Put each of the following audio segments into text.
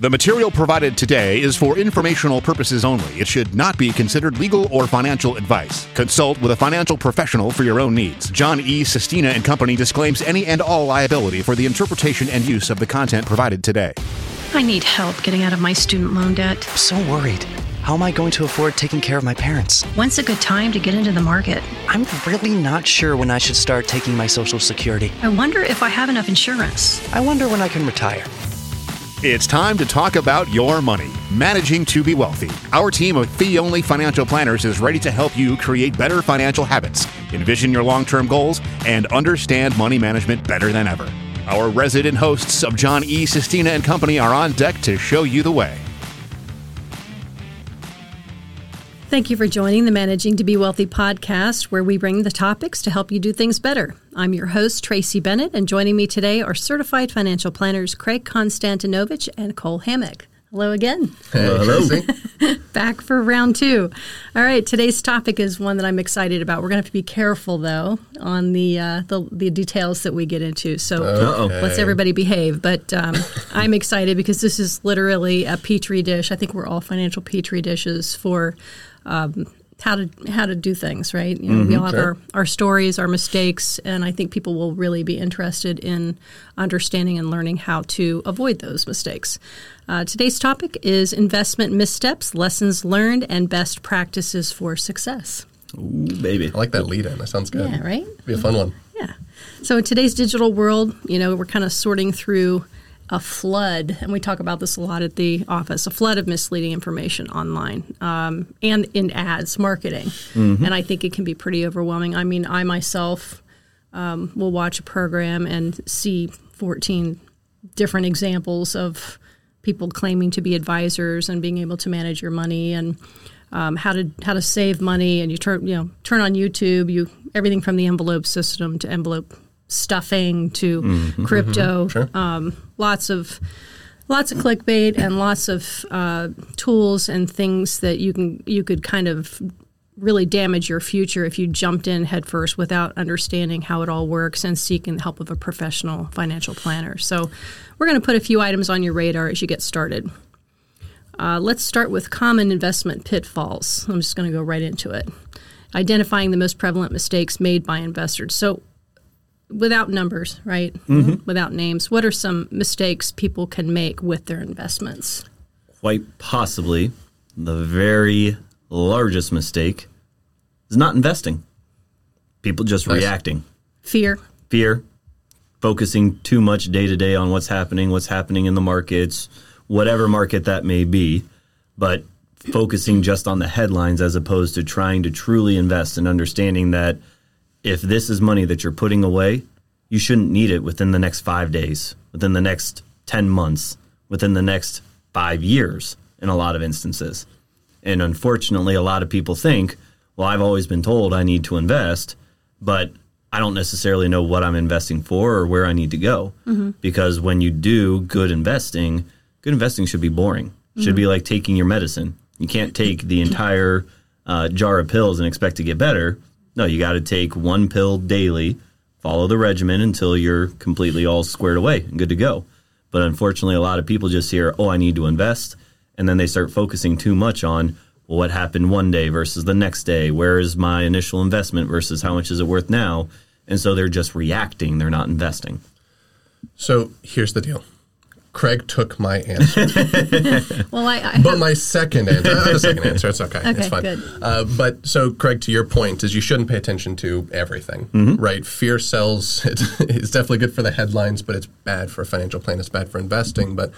The material provided today is for informational purposes only. It should not be considered legal or financial advice. Consult with a financial professional for your own needs. John E. Sestina and Company disclaims any and all liability for the interpretation and use of the content provided today. I need help getting out of my student loan debt. I'm so worried. How am I going to afford taking care of my parents? When's a good time to get into the market? I'm really not sure when I should start taking my Social Security. I wonder if I have enough insurance. I wonder when I can retire. It's time to talk about your money, managing to be wealthy. Our team of fee only financial planners is ready to help you create better financial habits, envision your long term goals, and understand money management better than ever. Our resident hosts of John E. Sestina and Company are on deck to show you the way. Thank you for joining the Managing to Be Wealthy podcast, where we bring the topics to help you do things better. I'm your host, Tracy Bennett, and joining me today are certified financial planners Craig Konstantinovich and Cole Hammock. Hello again. Hello. Back for round two. All right, today's topic is one that I'm excited about. We're going to have to be careful, though, on the uh, the, the, details that we get into. So okay. let's everybody behave. But um, I'm excited because this is literally a petri dish. I think we're all financial petri dishes for um, how to how to do things right. You know, mm-hmm, we all have sure. our, our stories, our mistakes, and I think people will really be interested in understanding and learning how to avoid those mistakes. Uh, today's topic is investment missteps, lessons learned, and best practices for success. Ooh, baby, I like that lead in. That sounds good. Yeah, right. Be a fun one. Yeah. So in today's digital world, you know, we're kind of sorting through a flood, and we talk about this a lot at the office, a flood of misleading information online um, and in ads, marketing. Mm-hmm. And I think it can be pretty overwhelming. I mean, I myself um, will watch a program and see 14 different examples of people claiming to be advisors and being able to manage your money and um, how to how to save money. And you turn you know turn on YouTube, you everything from the envelope system to envelope stuffing to mm-hmm, crypto. Mm-hmm, sure. um, lots of lots of clickbait and lots of uh, tools and things that you can you could kind of really damage your future if you jumped in headfirst without understanding how it all works and seeking the help of a professional financial planner. So, we're going to put a few items on your radar as you get started. Uh, let's start with common investment pitfalls. I'm just going to go right into it. Identifying the most prevalent mistakes made by investors. So, without numbers, right? Mm-hmm. Without names, what are some mistakes people can make with their investments? Quite possibly the very largest mistake is not investing. People just nice. reacting. Fear. Fear. Focusing too much day to day on what's happening, what's happening in the markets, whatever market that may be, but focusing just on the headlines as opposed to trying to truly invest and understanding that – if this is money that you're putting away, you shouldn't need it within the next five days, within the next 10 months, within the next five years in a lot of instances. And unfortunately, a lot of people think, well, I've always been told I need to invest, but I don't necessarily know what I'm investing for or where I need to go. Mm-hmm. Because when you do good investing, good investing should be boring. Mm-hmm. Should be like taking your medicine. You can't take the entire uh, jar of pills and expect to get better no, you got to take one pill daily, follow the regimen until you're completely all squared away and good to go. But unfortunately, a lot of people just hear, oh, I need to invest. And then they start focusing too much on well, what happened one day versus the next day. Where is my initial investment versus how much is it worth now? And so they're just reacting, they're not investing. So here's the deal Craig took my answer. well, I, I but my second answer, I have a second answer. It's okay. okay it's fine. Good. Uh, but so, Craig, to your point, is you shouldn't pay attention to everything, mm-hmm. right? Fear sells. It's definitely good for the headlines, but it's bad for a financial plan. It's bad for investing. But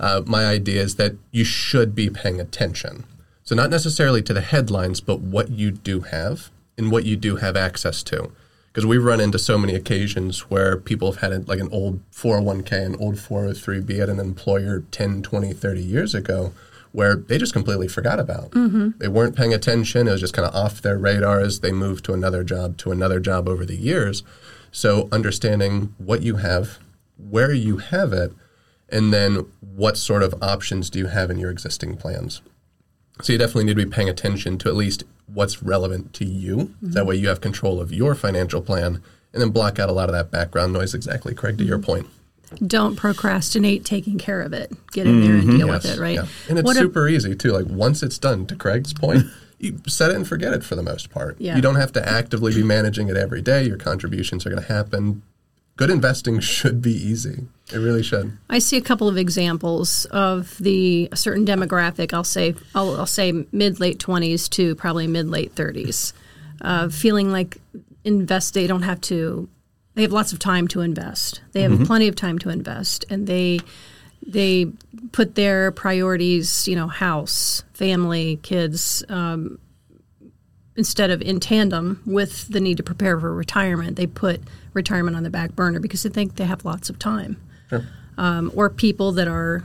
uh, my idea is that you should be paying attention. So, not necessarily to the headlines, but what you do have and what you do have access to because we run into so many occasions where people have had a, like an old 401k, an old 403b at an employer 10, 20, 30 years ago where they just completely forgot about. Mm-hmm. They weren't paying attention. It was just kind of off their radar as they moved to another job, to another job over the years. So understanding what you have, where you have it, and then what sort of options do you have in your existing plans. So you definitely need to be paying attention to at least what's relevant to you. Mm-hmm. That way you have control of your financial plan and then block out a lot of that background noise exactly, Craig, to your point. Don't procrastinate taking care of it. Get in there and deal with it, right? yeah. And it's What a- super easy too. Like once it's done, to Craig's point, you set it and forget it for the most part. Yeah. You don't have to actively be managing it every day. Your contributions are going to happen. Good investing should be easy. It really should. I see a couple of examples of the certain demographic. I'll say I'll, I'll say mid late twenties to probably mid late thirties, uh, feeling like invest. They don't have to. They have lots of time to invest. They have plenty of time to invest, and they they put their priorities, you know, house, family, kids, um, instead of in tandem with the need to prepare for retirement. They put retirement on the back burner because they think they have lots of time um, or people that are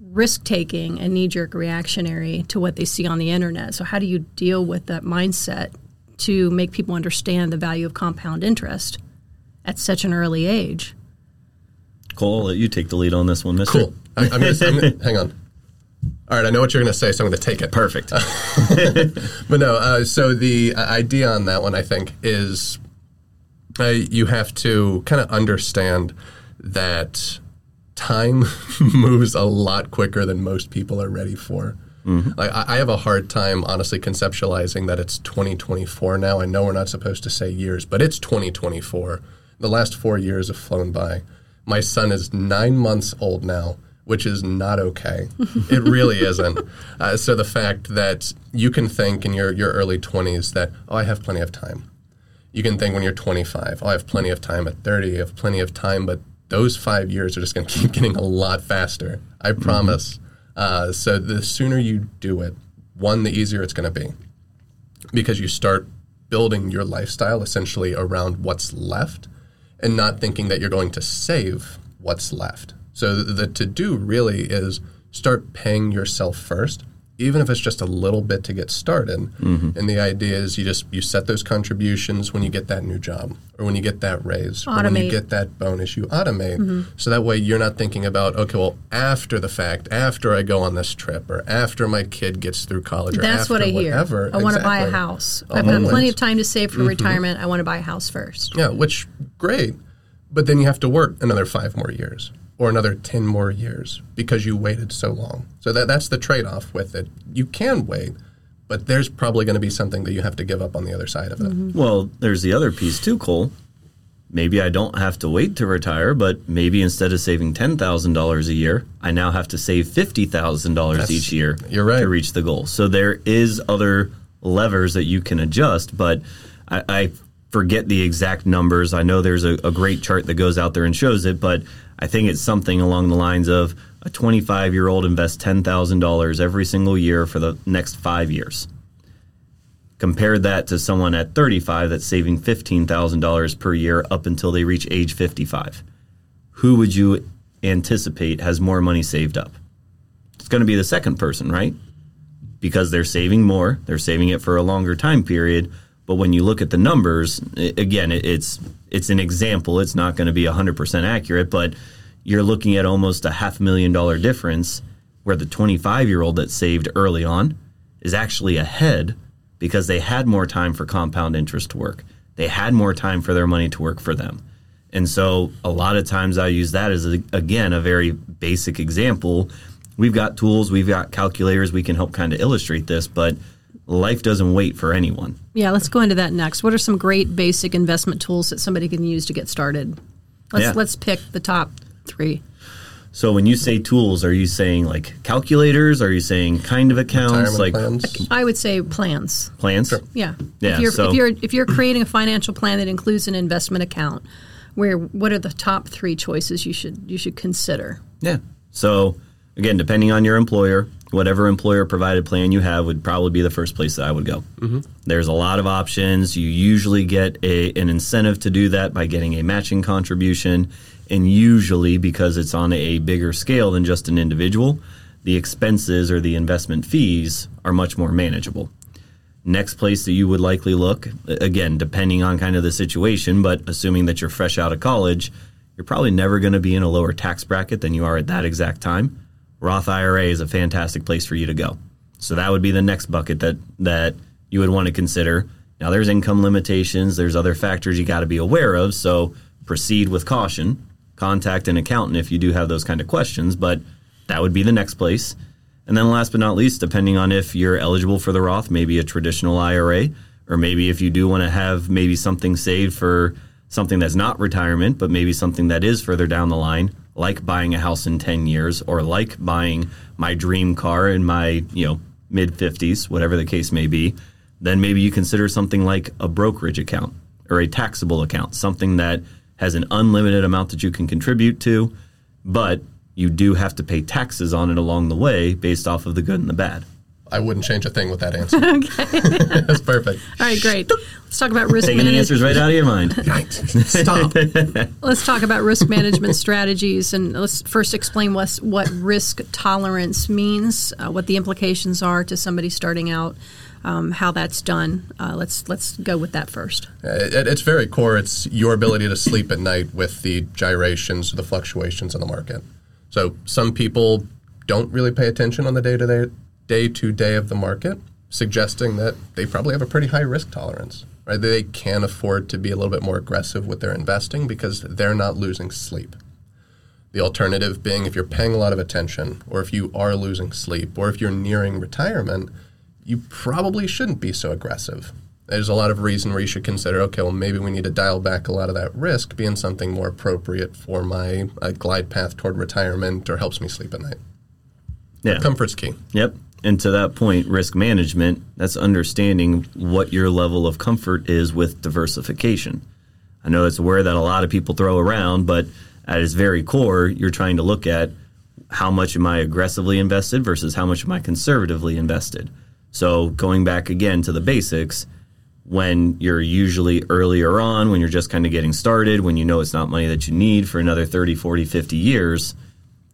risk taking and knee jerk reactionary to what they see on the internet. So, how do you deal with that mindset to make people understand the value of compound interest at such an early age? Cole, I'll let you take the lead on this one, Mister. Cool. I, I'm gonna, I'm gonna, hang on. All right, I know what you're going to say, so I'm going to take it. Perfect. But no, uh, so the uh, idea on that one, I think, is uh, you have to kind of understand that time moves a lot quicker than most people are ready for. Like I, I have a hard time, honestly, conceptualizing that it's 2024 now. I know we're not supposed to say years, but it's 2024. The last four years have flown by. My son is nine months old now, which is not okay. it really isn't. Uh, so the fact that you can think in your, your early 20s that, oh, I have plenty of time. You can think when you're 25, oh, I have plenty of time. At 30, I have plenty of time. But those five years are just going to keep getting a lot faster. I promise. Uh, so the sooner you do it, one, the easier it's going to be because you start building your lifestyle essentially around what's left and not thinking that you're going to save what's left. So the, the to do really is start paying yourself first, even if it's just a little bit to get started. Mm-hmm. And the idea is you just you set those contributions when you get that new job or when you get that raise or when you get that bonus, you automate. Mm-hmm. So that way you're not thinking about okay, well after the fact, after I go on this trip or after my kid gets through college or That's after what I hear. I want to buy a house. I've got plenty of time to save for mm-hmm. retirement. I want to buy a house first. Yeah, which great. But then you have to work another five more years or another 10 more years because you waited so long. So that, that's the trade off with it. You can wait, but there's probably going to be something that you have to give up on the other side of it. Mm-hmm. Well, there's the other piece too, Cole. Maybe I don't have to wait to retire, but maybe instead of saving ten thousand dollars a year, I now have to save fifty thousand dollars each year you're right. to reach the goal. So there is other levers that you can adjust, but I, I forget the exact numbers. I know there's a, a great chart that goes out there and shows it, but I think it's something along the lines of a 25 year old invests ten thousand dollars every single year for the next five years. Compare that to someone at 35 that's saving $15,000 per year up until they reach age 55. Who would you anticipate has more money saved up? It's going to be the second person, right? Because they're saving more, they're saving it for a longer time period. But when you look at the numbers, again, it- it's it's an example. It's not going to be 100% accurate, but you're looking at almost a half million dollar difference where the 25 year old that saved early on is actually ahead because they had more time for compound interest to work. They had more time for their money to work for them. And so a lot of times I use that as, a, again, a very basic example. We've got tools, we've got calculators, we can help kind of illustrate this, but life doesn't wait for anyone. Yeah, let's go into that next. What are some great basic investment tools that somebody can use to get started? Let's Yeah. let's pick the top three. So when you say tools, are you saying like calculators? Are you saying kind of accounts, Retirement like plans. I would say plans. plans? Yeah. Yeah, If you're so- if you're if you're creating a financial plan that includes an investment account, where what are the top three choices you should you should consider? Yeah. So again, depending on your employer, whatever employer provided plan you have would probably be the first place that I would go. Mm-hmm. There's a lot of options. You usually get a, an incentive to do that by getting a matching contribution, and usually because it's on a bigger scale than just an individual, the expenses or the investment fees are much more manageable. Next place that you would likely look, again, depending on kind of the situation, but assuming that you're fresh out of college, you're probably never going to be in a lower tax bracket than you are at that exact time. Roth IRA is a fantastic place for you to go. So that would be the next bucket that that you would want to consider. Now there's income limitations, there's other factors you got to be aware of, so proceed with caution. contact an accountant if you do have those kind of questions. But that would be the next place. And then last but not least, depending on if you're eligible for the Roth, maybe a traditional IRA, or maybe if you do want to have maybe something saved for something that's not retirement, but maybe something that is further down the line, like buying a house in 10 years or like buying my dream car in my, you know, mid 50s, whatever the case may be, then maybe you consider something like a brokerage account or a taxable account, something that has an unlimited amount that you can contribute to, but you do have to pay taxes on it along the way based off of the good and the bad. I wouldn't change a thing with that answer. okay. That's perfect. All right, great. Let's talk about risk Taking the answers right out of your mind. Stop. Let's talk about risk management strategies and let's first explain what, what risk tolerance means, uh, what the implications are to somebody starting out. Um, how that's done. Uh, let's let's go with that first. At its very core, it's your ability to sleep at night with the gyrations, the fluctuations in the market. So some people don't really pay attention on the day to day day to day of the market, suggesting that they probably have a pretty high risk tolerance. Right? They can afford to be a little bit more aggressive with their investing because they're not losing sleep. The alternative being if you're paying a lot of attention, or if you are losing sleep, or if you're nearing retirement, you probably shouldn't be so aggressive. There's a lot of reason where you should consider, okay, well, maybe we need to dial back a lot of that risk, being something more appropriate for my uh, glide path toward retirement or helps me sleep at night. Yeah. Comfort's key. Yep. And to that point, risk management, that's understanding what your level of comfort is with diversification. I know it's a word that a lot of people throw around, but at its very core, you're trying to look at how much am I aggressively invested versus how much am I conservatively invested. So going back again to the basics, when you're usually earlier on, when you're just kind of getting started, when you know it's not money that you need for another 30, 40, 50 years,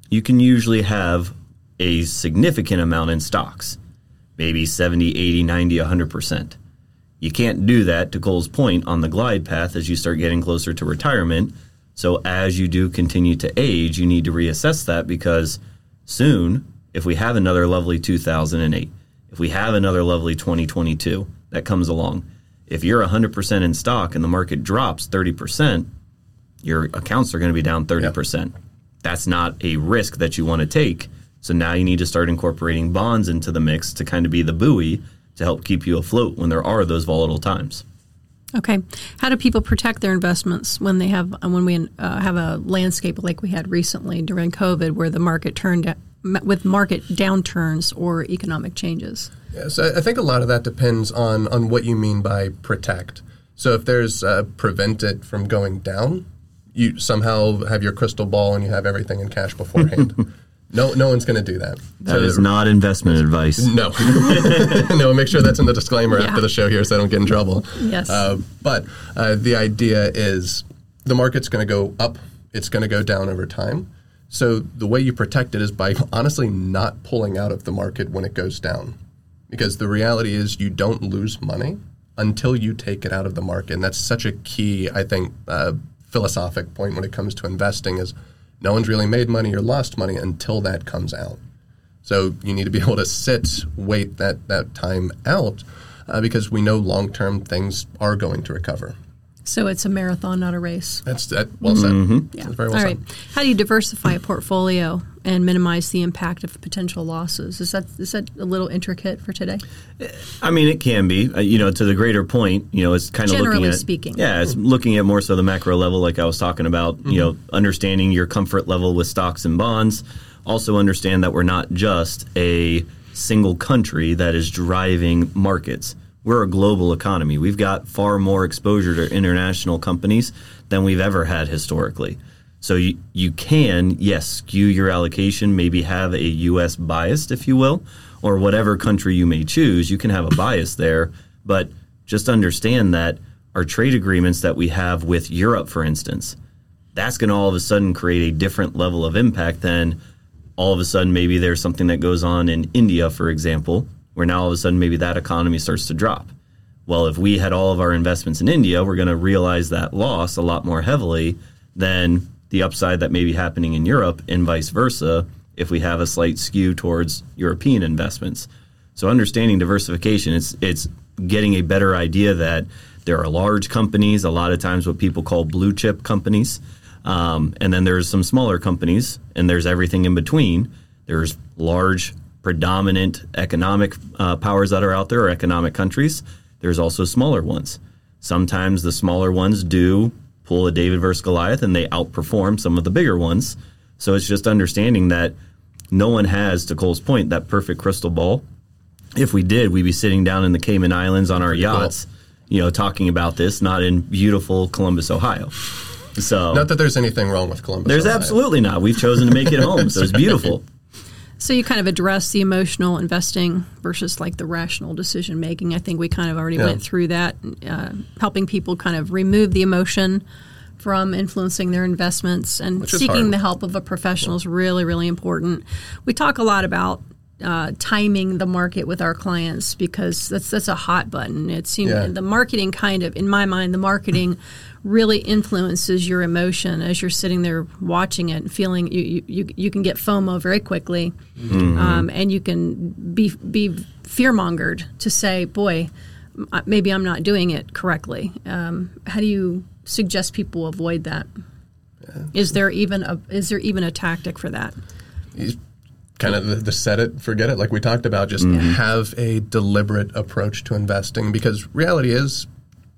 you can usually have a significant amount in stocks, maybe 70, 80, 90, 100%. You can't do that, to Cole's point, on the glide path as you start getting closer to retirement. So as you do continue to age, you need to reassess that because soon, if we have another lovely 2008, if we have another lovely 2022 that comes along, if you're 100% in stock and the market drops 30%, your accounts are going to be down 30%. Yep. That's not a risk that you want to take. So now you need to start incorporating bonds into the mix to kind of be the buoy to help keep you afloat when there are those volatile times. Okay, how do people protect their investments when they have when we uh, have a landscape like we had recently during COVID, where the market turned with market downturns or economic changes? Yes, I think a lot of that depends on on what you mean by protect. So if there's uh, prevent it from going down, you somehow have your crystal ball and you have everything in cash beforehand. No, no one's going to do that. That so is not investment advice. No, no. Make sure that's in the disclaimer yeah. after the show here, so I don't get in trouble. Yes. Uh, but uh, the idea is the market's going to go up. It's going to go down over time. So the way you protect it is by honestly not pulling out of the market when it goes down, because the reality is you don't lose money until you take it out of the market, and that's such a key, I think, uh, philosophic point when it comes to investing is no one's really made money or lost money until that comes out. So you need to be able to sit, wait that, that time out, uh, because we know long term things are going to recover. So it's a marathon, not a race. That's that. Well said. Mm-hmm. Yeah. very well All said. right. How do you diversify a portfolio and minimize the impact of potential losses? Is that is that a little intricate for today? I mean, it can be. Uh, you know, to the greater point, you know, it's kind of generally looking at speaking. Yeah, it's looking at more so the macro level, like I was talking about. Mm-hmm. You know, understanding your comfort level with stocks and bonds. Also, understand that we're not just a single country that is driving markets we're a global economy. We've got far more exposure to international companies than we've ever had historically. So you, you can, yes, skew your allocation, maybe have a U.S. bias, if you will, or whatever country you may choose. You can have a bias there, but just understand that our trade agreements that we have with Europe, for instance, that's going to all of a sudden create a different level of impact than all of a sudden maybe there's something that goes on in India, for example, where now all of a sudden maybe that economy starts to drop. Well, if we had all of our investments in India, we're going to realize that loss a lot more heavily than the upside that may be happening in Europe, and vice versa, if we have a slight skew towards European investments. So understanding diversification, it's it's getting a better idea that there are large companies, a lot of times what people call blue chip companies, Um, and then there's some smaller companies, and there's everything in between. There's large, predominant economic uh, powers that are out there, are economic countries. There's also smaller ones. Sometimes the smaller ones do pull a David versus Goliath, and they outperform some of the bigger ones. So it's just understanding that no one has, to Cole's point, that perfect crystal ball. If we did, we'd be sitting down in the Cayman Islands on our yachts, you know, talking about this, not in beautiful Columbus, Ohio. So Not that there's anything wrong with Columbus. there's Ohio. absolutely not. We've chosen to make it home, so it's beautiful. So you kind of address the emotional investing versus like the rational decision making. I think we kind of already Yeah. went through that, uh, helping people kind of remove the emotion from influencing their investments and Which seeking the help of a professional is really, really important. We talk a lot about uh, timing the market with our clients because that's that's a hot button. It seems Yeah. the marketing kind of, in my mind, the marketing really influences your emotion as you're sitting there watching it and feeling you you, you, you can get FOMO very quickly, um, and you can be be fear mongered to say, boy, maybe I'm not doing it correctly. Um, how do you suggest people avoid that? Is there even a is there even a tactic for that? Kind of the, the set it, forget it, like we talked about. Just mm-hmm. have a deliberate approach to investing because reality is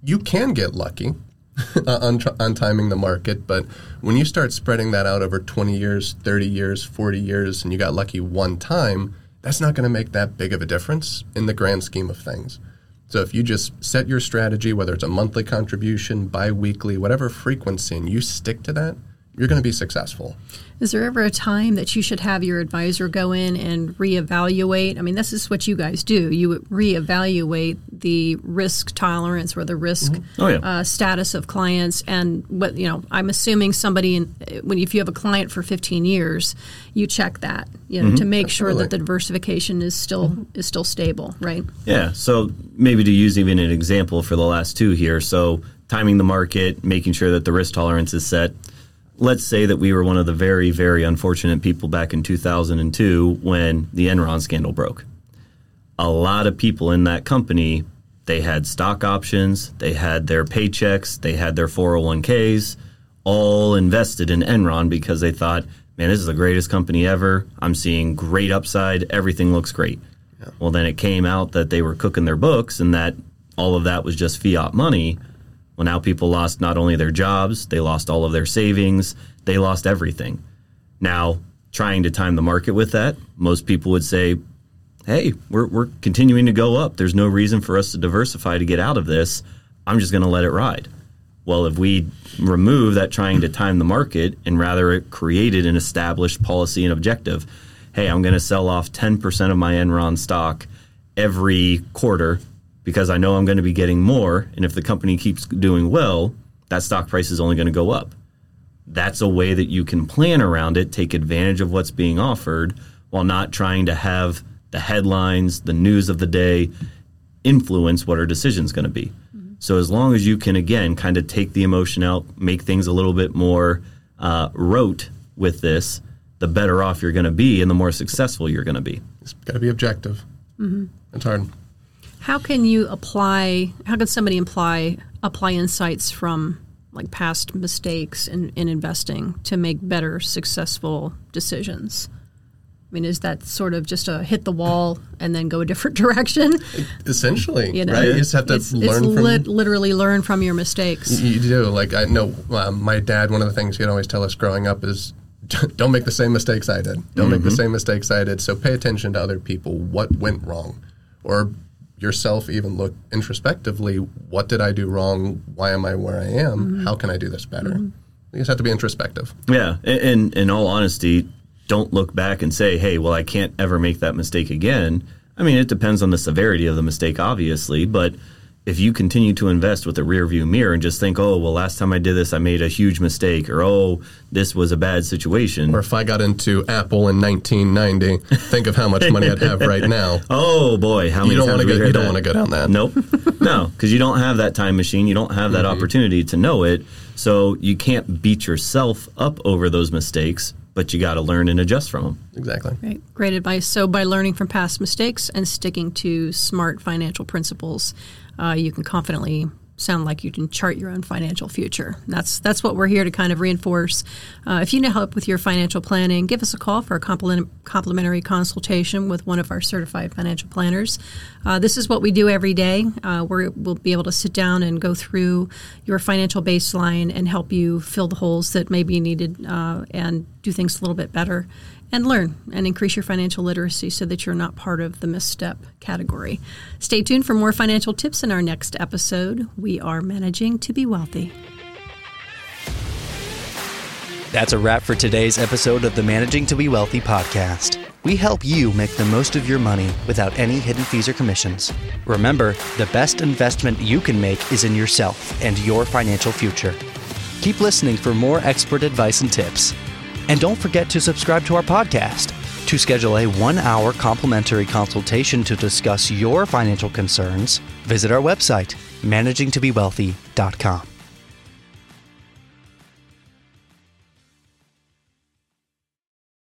you can get lucky uh, on, tr- on timing the market, but when you start spreading that out over 20 years, 30 years, 40 years, and you got lucky one time, that's not going to make that big of a difference in the grand scheme of things. So if you just set your strategy, whether it's a monthly contribution, bi-weekly, whatever frequency, and you stick to that, you're going to be successful. Is there ever a time that you should have your advisor go in and reevaluate? I mean, this is what you guys do. You reevaluate the risk tolerance or the risk mm-hmm. Oh, yeah. uh, status of clients, and what you know. I'm assuming somebody in, when if you have a client for 15 years, you check that you know to mm-hmm. make sure that the diversification is still mm-hmm. is still stable, right? Yeah. So maybe to use even an example for the last two here. So timing the market, making sure that the risk tolerance is set. Let's say that we were one of the very, very unfortunate people back in 2002 when the Enron scandal broke. A lot of people in that company, they had stock options, they had their paychecks, they had their 401ks, all invested in Enron because they thought, man, this is the greatest company ever. I'm seeing great upside. Everything looks great. Well, then it came out that they were cooking their books and that all of that was just fiat money. Well, now people lost not only their jobs, they lost all of their savings, they lost everything. Now, trying to time the market with that, most people would say, hey, we're, we're continuing to go up. There's no reason for us to diversify to get out of this. I'm just going to let it ride. Well, if we remove that trying to time the market and rather it created an established policy and objective, hey, I'm going to sell off 10% of my Enron stock every quarter because I know I'm going to be getting more. And if the company keeps doing well, that stock price is only going to go up. That's a way that you can plan around it, take advantage of what's being offered while not trying to have the headlines, the news of the day influence what our decision's going to be. So as long as you can again kind of take the emotion out, make things a little bit more uh, rote with this, the better off you're going to be and the more successful you're going to be. It's got to be objective. Mm-hmm. It's hard. How can you apply? How can somebody apply apply insights from like past mistakes in, in investing to make better, successful decisions? I mean, is that sort of just a hit the wall and then go a different direction? Essentially, You know, right? You just have to it's, learn it's from. lit- literally learn from your mistakes. You do. Like I know um, my dad. One of the things he'd always tell us growing up is, "Don't make the same mistakes I did. Don't make the same mistakes I did." So pay attention to other people. What went wrong, or yourself. Even look introspectively. What did I do wrong? Why am I where I am? Mm-hmm. How can I do this better? Mm-hmm. You just have to be introspective. Yeah, and, and in all honesty, don't look back and say, "Hey, well, I can't ever make that mistake again." I mean, it depends on the severity of the mistake, obviously, but if you continue to invest with a rear view mirror and just think, "Oh, well, last time I did this, I made a huge mistake," or "Oh, this was a bad situation," Or if I got into Apple in 1990, think of how much money I'd have right now. Oh boy, how many You don't times want to go. You don't want to go down that. Nope. no, because you don't have that time machine. You don't have that mm-hmm. opportunity to know it. So you can't beat yourself up over those mistakes, but you got to learn and adjust from them. Exactly. Right. Great advice. So, by learning from past mistakes and sticking to smart financial principles, uh, you can confidently sound like you can chart your own financial future. That's that's what we're here to kind of reinforce. Uh, if you need help with your financial planning, give us a call for a compliment, complimentary consultation with one of our certified financial planners. Uh, this is what we do every day. Uh, we will be able to sit down and go through your financial baseline and help you fill the holes that may be needed uh, and do things a little bit better and learn and increase your financial literacy so that you're not part of the misstep category. Stay tuned for more financial tips in our next episode. We are managing to be wealthy. That's a wrap for today's episode of the Managing to Be Wealthy podcast. We help you make the most of your money without any hidden fees or commissions. Remember, the best investment you can make is in yourself and your financial future. Keep listening for more expert advice and tips. And don't forget to subscribe to our podcast. To schedule a one hour complimentary consultation to discuss your financial concerns, visit our website, managingtobewealthy.com.